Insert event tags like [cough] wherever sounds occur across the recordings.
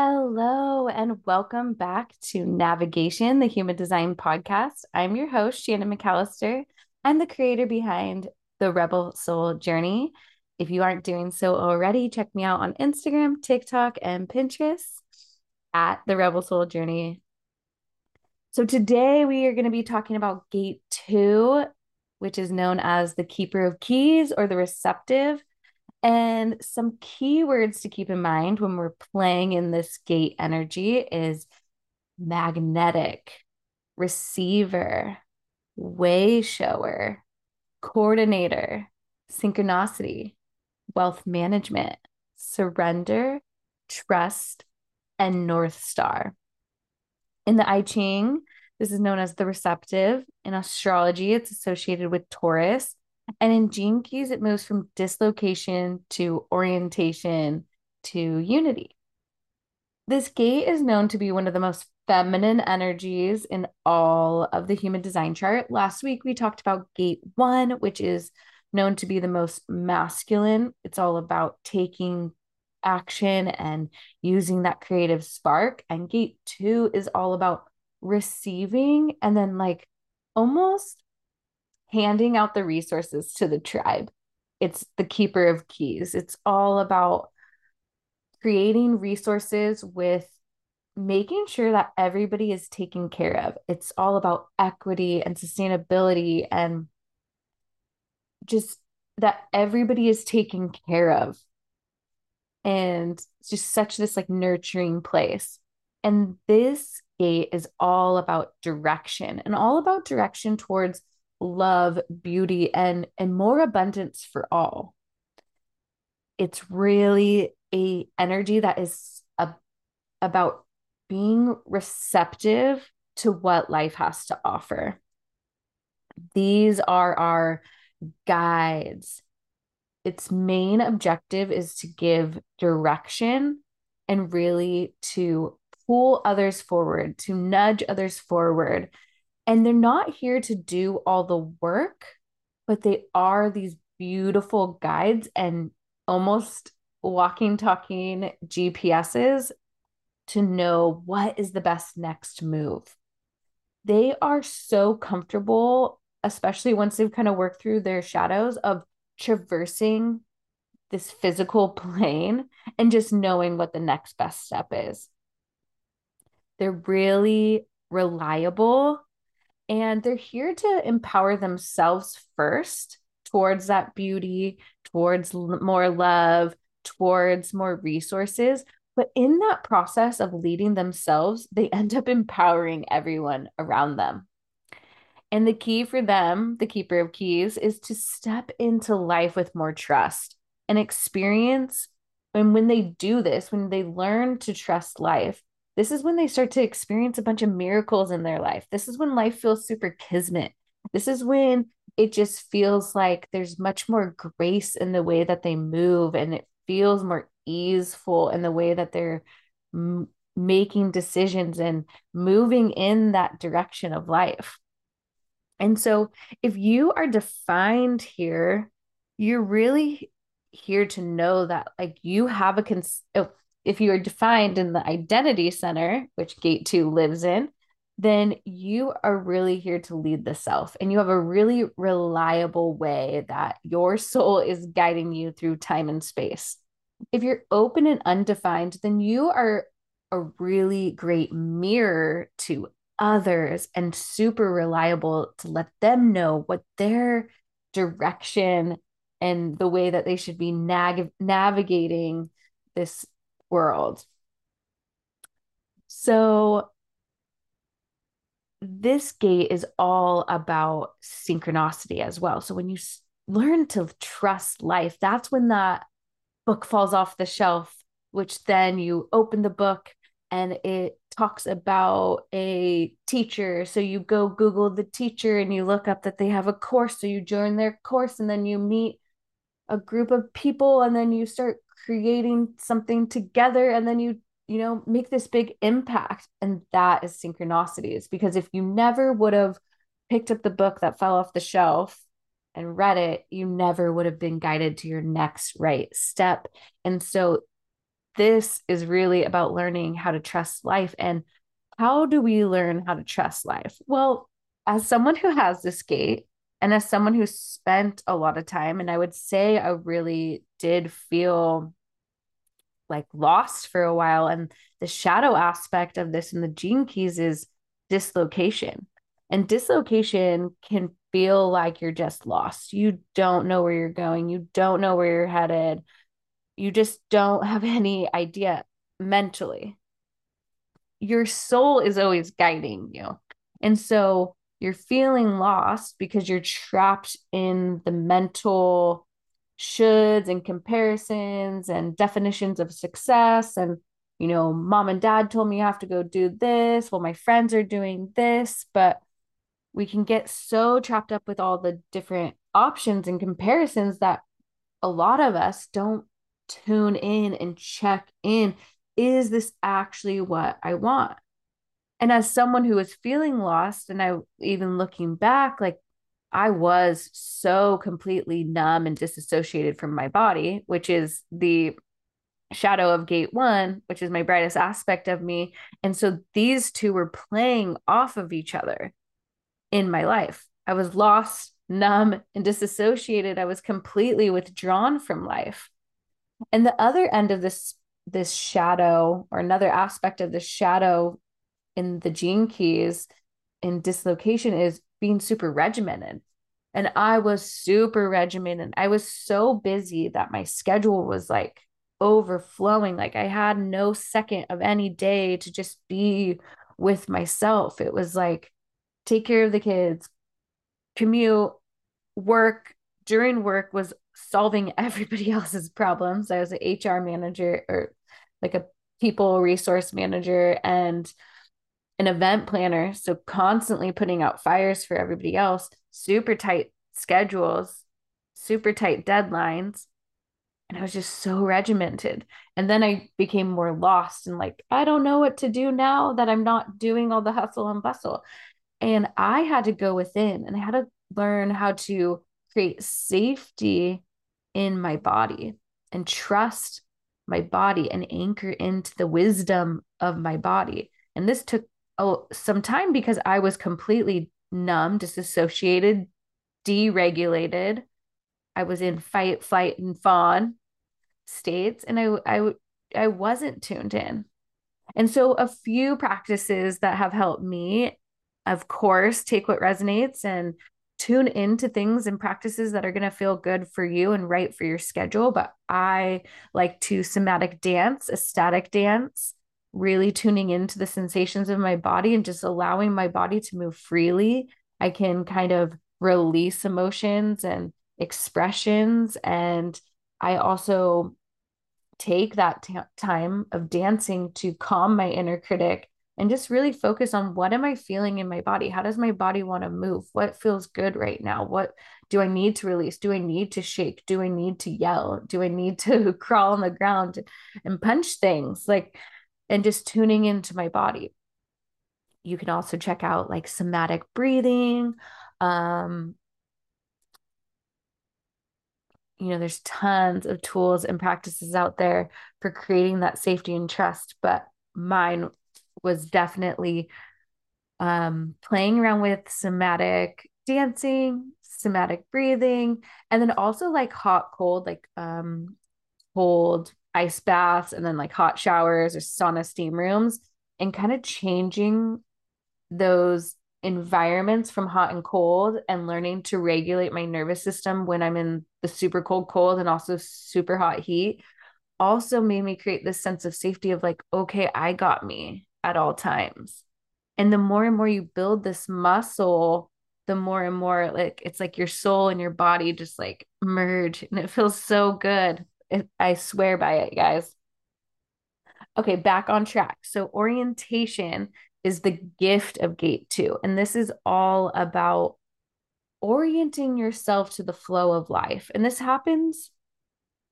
Hello, and welcome back to Navigation, the Human Design Podcast. I'm your host, Shannon McAllister. I'm the creator behind the Rebel Soul Journey. If you aren't doing so already, check me out on Instagram, TikTok, and Pinterest at the Rebel Soul Journey. So, today we are going to be talking about gate two, which is known as the Keeper of Keys or the Receptive. And some keywords to keep in mind when we're playing in this gate energy is magnetic, receiver, way shower, coordinator, synchronicity, wealth management, surrender, trust, and North Star. In the I Ching, this is known as the receptive. In astrology, it's associated with Taurus. And in gene keys, it moves from dislocation to orientation to unity. This gate is known to be one of the most feminine energies in all of the human design chart. Last week, we talked about gate one, which is known to be the most masculine. It's all about taking action and using that creative spark. And gate two is all about receiving and then, like, almost handing out the resources to the tribe. It's the keeper of keys. It's all about creating resources with making sure that everybody is taken care of. It's all about equity and sustainability and just that everybody is taken care of. And just such this like nurturing place. And this gate is all about direction and all about direction towards love, beauty, and and more abundance for all. It's really a energy that is a, about being receptive to what life has to offer. These are our guides. Its main objective is to give direction and really to pull others forward, to nudge others forward, and they're not here to do all the work, but they are these beautiful guides and almost walking, talking GPSs to know what is the best next move. They are so comfortable, especially once they've kind of worked through their shadows of traversing this physical [laughs] plane and just knowing what the next best step is. They're really reliable and they're here to empower themselves first towards that beauty, towards more love, towards more resources. But in that process of leading themselves, they [laughs] end up empowering everyone around them. And the key for them, the keeper of keys, is to step into life with more trust and experience. And when they do this, when they learn to trust life, this is when they start to experience a bunch of miracles in their life. This is when life feels super kismet. This is when it just feels like there's much more grace in the way that they move and it feels more easeful in the way that they're m- making decisions and moving in that direction of life. And so, if you are defined here, you're really here to know that like you have a cons- oh, if you are defined in the identity center, which gate two lives in, then you are really here to lead the self. And you have a really reliable way that your soul is guiding you through time and space. If you're open and undefined, then you are a really great mirror to others and super reliable to let them know what their direction and the way that they should be nag- navigating this world. So this gate is all about synchronicity as well. So when you learn to trust life, that's when that book falls off the shelf, which then you open the book and it talks about a teacher. So you go Google the teacher and you look up that they have a course. So you join their course and then you meet a group of people and then you start creating something together and then you you know make this big impact and that is synchronicities because if you never would have picked up the book that fell off the shelf and read it you never would have been guided to your next right step and so this is really about learning how to trust life. And how do we learn how to trust life? Well, as someone who has this gate, and as someone who spent a lot of time, and I would say I really did feel like lost for a while. And the shadow aspect of this in the gene keys is dislocation. And dislocation can feel like you're just lost. You don't know where you're going. You don't know where you're headed. You just don't have [laughs] any idea mentally. Your soul is always guiding you. And so you're feeling lost because you're trapped in the mental shoulds and comparisons and definitions of success and you know mom and dad told me you have to go do this. Well my friends are doing this but we can get so trapped up with all the different options and comparisons that a lot of us don't tune in and check in. Is this actually what i want? And as someone who was feeling lost and i even looking back like i was so completely numb and disassociated from my body which is the shadow of gate one which is my brightest aspect of me. And so these two were playing off of each other in my life. I was lost numb and disassociated. I was completely withdrawn from life. And the other end of this this shadow or another aspect of the shadow in the gene keys in dislocation is being super regimented. And I was super regimented. I was so busy that my schedule was like overflowing. Like I had no second of any day to just be with myself. It was like take care of the kids, commute, work. During work was solving [laughs] everybody else's problems. I was an HR manager or like a people resource manager and an event planner. So constantly putting out fires for everybody else, super tight schedules, super tight deadlines. And I was just so regimented. And then I became more lost and like, I don't know what to do now that I'm not doing all the hustle and bustle. And I had to go within and I had to learn how to create safety in my body and trust my body and anchor into the wisdom of my body. And this took oh, some time because I was completely numb, disassociated, deregulated. I was in fight, flight, and fawn states, and I I I wasn't tuned in. And so a few practices that have helped me, of course, take what resonates and tune into things and practices that are going to feel good for you and right for your schedule. But I like to somatic dance, ecstatic dance, really tuning into the sensations of my body and just allowing my body to move freely. I can kind of release emotions and expressions. And I also take that t- time of dancing to calm my inner critic and just really focus on what am I feeling in my body? How does my body want to move? What feels good right now? What do I need to release? Do I need to shake? Do I need to yell? Do I need to [laughs] crawl on the ground and punch things? Like, and just tuning into my body. You can also check out like somatic breathing. Um, you know, there's tons of tools and practices out there for creating that safety and trust, but mine was definitely um, playing around with somatic dancing, somatic breathing, and then also like hot, cold, like um, cold ice baths and then like hot showers or sauna steam rooms and kind of changing those environments from hot and cold and learning to regulate my nervous system when I'm in the super cold cold and also super hot heat also made me create this sense of safety of like okay I got me at all times. And the more and more you build this muscle the more and more like it's like your soul and your body just like merge and it feels so good I swear by it, guys. Okay, back on track. So, orientation is the gift of gate two. And this is all about orienting yourself to the flow of life. And this happens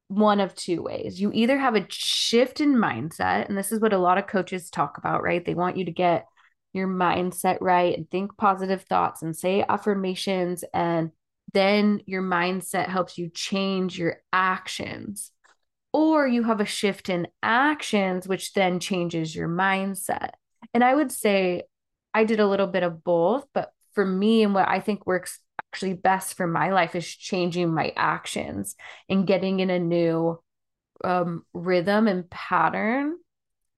one of two ways. You either have a shift in mindset, and this is what a lot of coaches talk about, right? They want you to get your mindset right and think positive thoughts and say affirmations and then your mindset helps you change your actions. or you have a shift in actions, which then changes your mindset. And I would say I did a little bit of both, but for me, and what I think works actually best for my life is changing my actions and getting in a new um, rhythm and pattern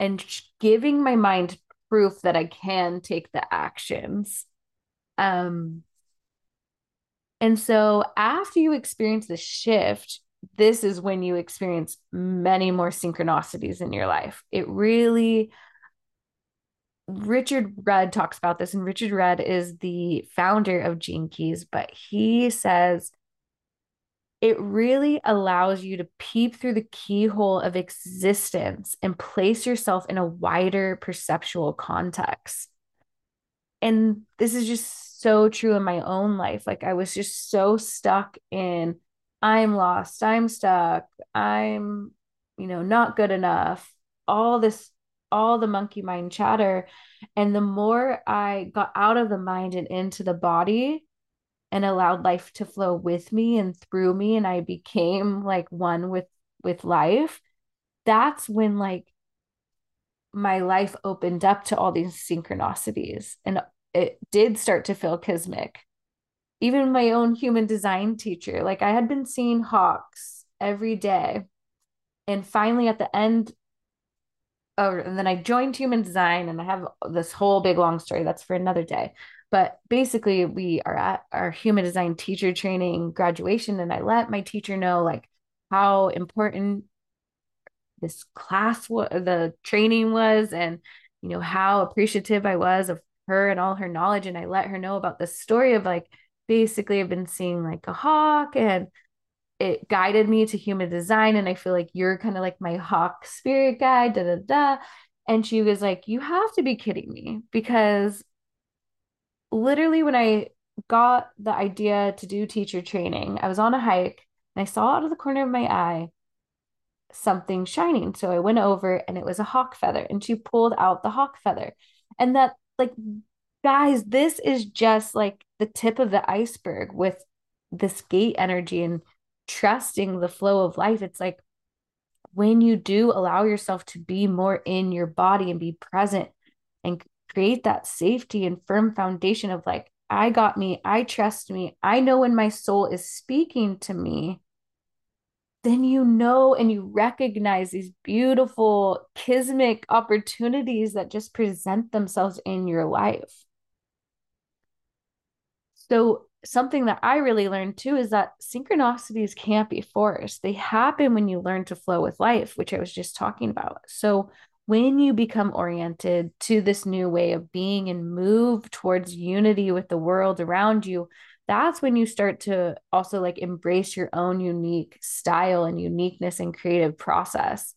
and giving my mind proof that I can take the actions. Um, and so after you experience the shift, this is when you experience many more synchronicities in your life. It really, Richard Rudd talks about this, and Richard Rudd is the founder of Gene Keys, but he says it really allows you to peep through the keyhole of existence and place yourself in a wider perceptual context. And this is just so true in my own life. Like I was just so stuck in I'm lost, I'm stuck, I'm, you know, not good enough, all this, all the monkey mind chatter. And the more I got out of the mind and into the body and allowed life to flow with me and through me, and I became like one with with life, that's when like my life opened up to all these synchronicities and it did start to feel kismic. Even my own human design teacher like i had been seeing hawks every day and finally at the end oh and then i joined human design and i have this whole big long story that's for another day. But basically we are at our human design teacher training graduation and i let my teacher know like how important this class the training was and you know how appreciative i was of her and all her knowledge and i let her know about the story of like basically I've been seeing like a hawk and it guided me to human design. And I feel like you're kind of like my hawk spirit guide, da da da. And she was like, You have to be kidding me because literally when I got the idea to do teacher training, I was on a hike and I saw out of the corner of my eye something shining. So I went over and it was a hawk feather and she pulled out the hawk feather. And that like guys, this is just like the tip of the iceberg with this gate energy and trusting the flow of life. It's like when you do allow yourself to be more in your body and be present and create that safety and firm foundation of like, I got me, I trust me, I know when my soul is speaking to me, then you know and you recognize these beautiful kismic opportunities that just present themselves in your life. So, something that I really learned too is that synchronicities can't be forced. They happen when you learn to flow with life, which I was just talking about. So, when you become oriented to this new way of being and move towards unity with the world around you, that's when you start to also like embrace your own unique style and uniqueness and creative process.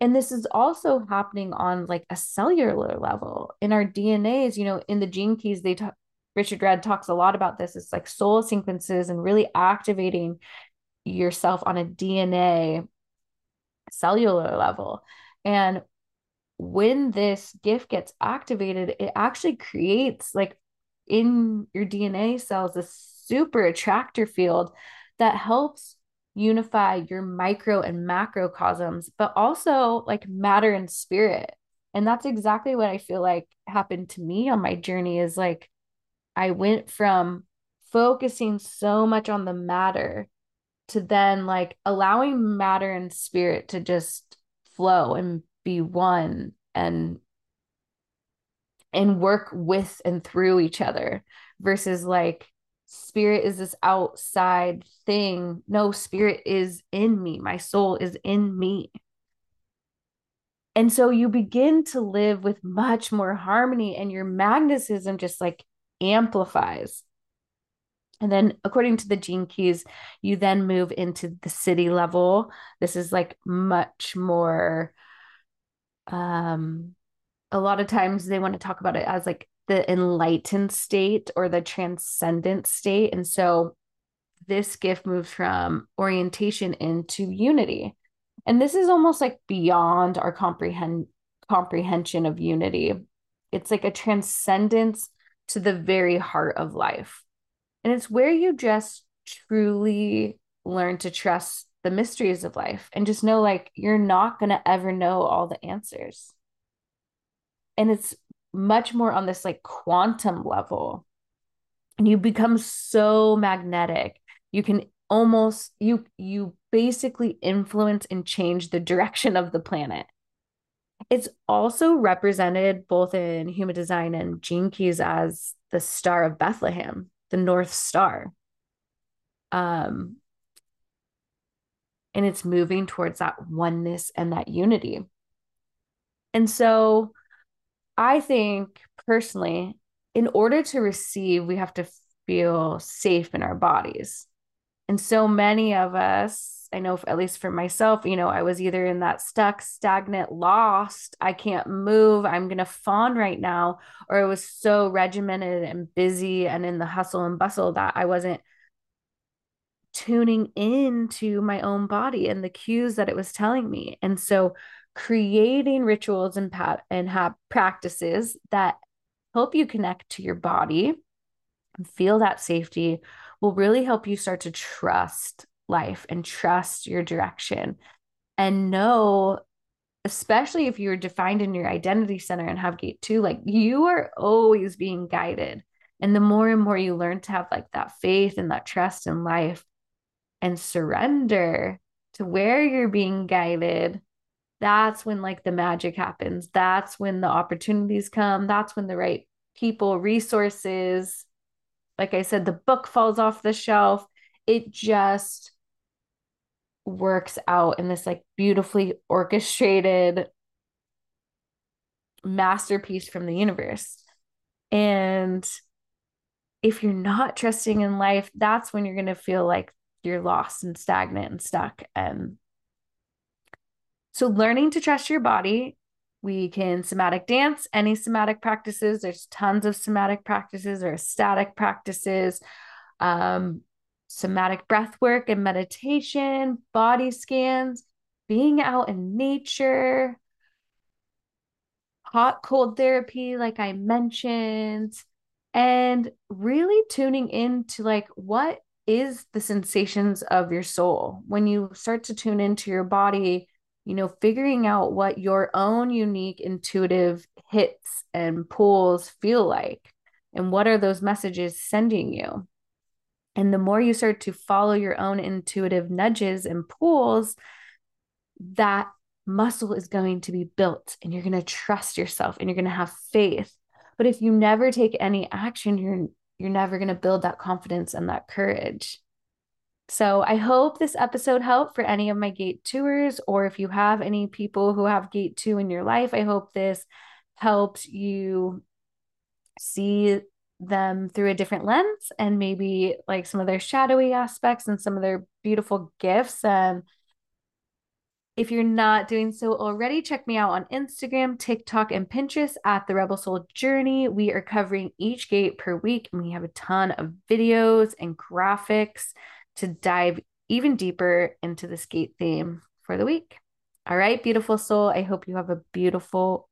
And this is also happening on like a cellular level in our DNAs, you know, in the gene keys, they talk, Richard Rudd talks a lot about this. It's like soul sequences and really activating yourself on a DNA cellular level. And when this gift gets activated, it actually creates like in your DNA cells a super attractor field that helps unify your micro and macrocosms, but also like matter and spirit. And that's exactly what I feel like happened to me on my journey is like I went from focusing so much on the matter to then like allowing matter and spirit to just flow and be one and and work with and through each other versus like spirit is this outside thing no spirit is in me my soul is in me and so you begin to live with much more harmony and your magnetism just like amplifies. And then, according to the gene keys, you then move into the siddhi level. This is like much more. Um, a lot of times they want to talk about it as like the enlightened state or the transcendent state. And so, this gift moves from orientation into unity. And this is almost like beyond our comprehend comprehension of unity. It's like a transcendence to the very heart of life. And it's where you just truly learn to trust the mysteries of life and just know like you're not going to ever know all the answers. And it's much more on this like quantum level. And you become so magnetic. You can almost you you basically influence and change the direction of the planet. It's also represented both in human design and gene keys as the star of Bethlehem, the North Star. Um, and it's moving towards that oneness and that unity. And so I think personally, in order to receive, we have to feel safe in our bodies. And so many of us, I know, at least for myself, you know, I was either in that stuck, stagnant, lost, I can't move, I'm going to fawn right now, or it was so regimented and busy and in the hustle and bustle that I wasn't tuning into my own body and the cues that it was telling me. And so creating rituals and pat and have practices that help you connect to your body and feel that safety will really help you start to trust life and trust your direction. And know especially if you're defined in your identity center and have gate 2 like you are always being guided. And the more and more you learn to have like that faith and that trust in life and surrender to where you're being guided, that's when like the magic happens. That's when the opportunities come. That's when the right people, resources, like I said, the book falls off the shelf. It just works out in this like beautifully orchestrated masterpiece from the universe. And if you're not trusting in life, that's when you're going to feel like you're lost and stagnant and stuck. And so, learning to trust your body, we can somatic dance, any somatic practices. There's tons of somatic practices or static practices, um, somatic breath work and meditation, body scans, being out in nature, hot cold therapy, like I mentioned, and really tuning into like what is the sensations of your soul. When you start to tune into your body, you know, figuring out what your own unique intuitive hits and pulls feel like, and what are those messages sending you. And the more you start to follow your own intuitive nudges and pulls, that muscle is going to be built and you're going to trust yourself and you're going to have faith. But if you never take any action, you're you're never going to build that confidence and that courage. So I hope this episode helped for any of my gate twos, or if you have any people who have gate two in your life, I hope this helps you see them through a different lens and maybe like some of their shadowy aspects and some of their beautiful gifts and if you're not doing so already, check me out on Instagram, TikTok, and Pinterest at the Rebel Soul Journey. We are covering each gate per week, and we have a ton of videos and graphics to dive even deeper into the skate theme for the week. All right, beautiful soul. I hope you have a beautiful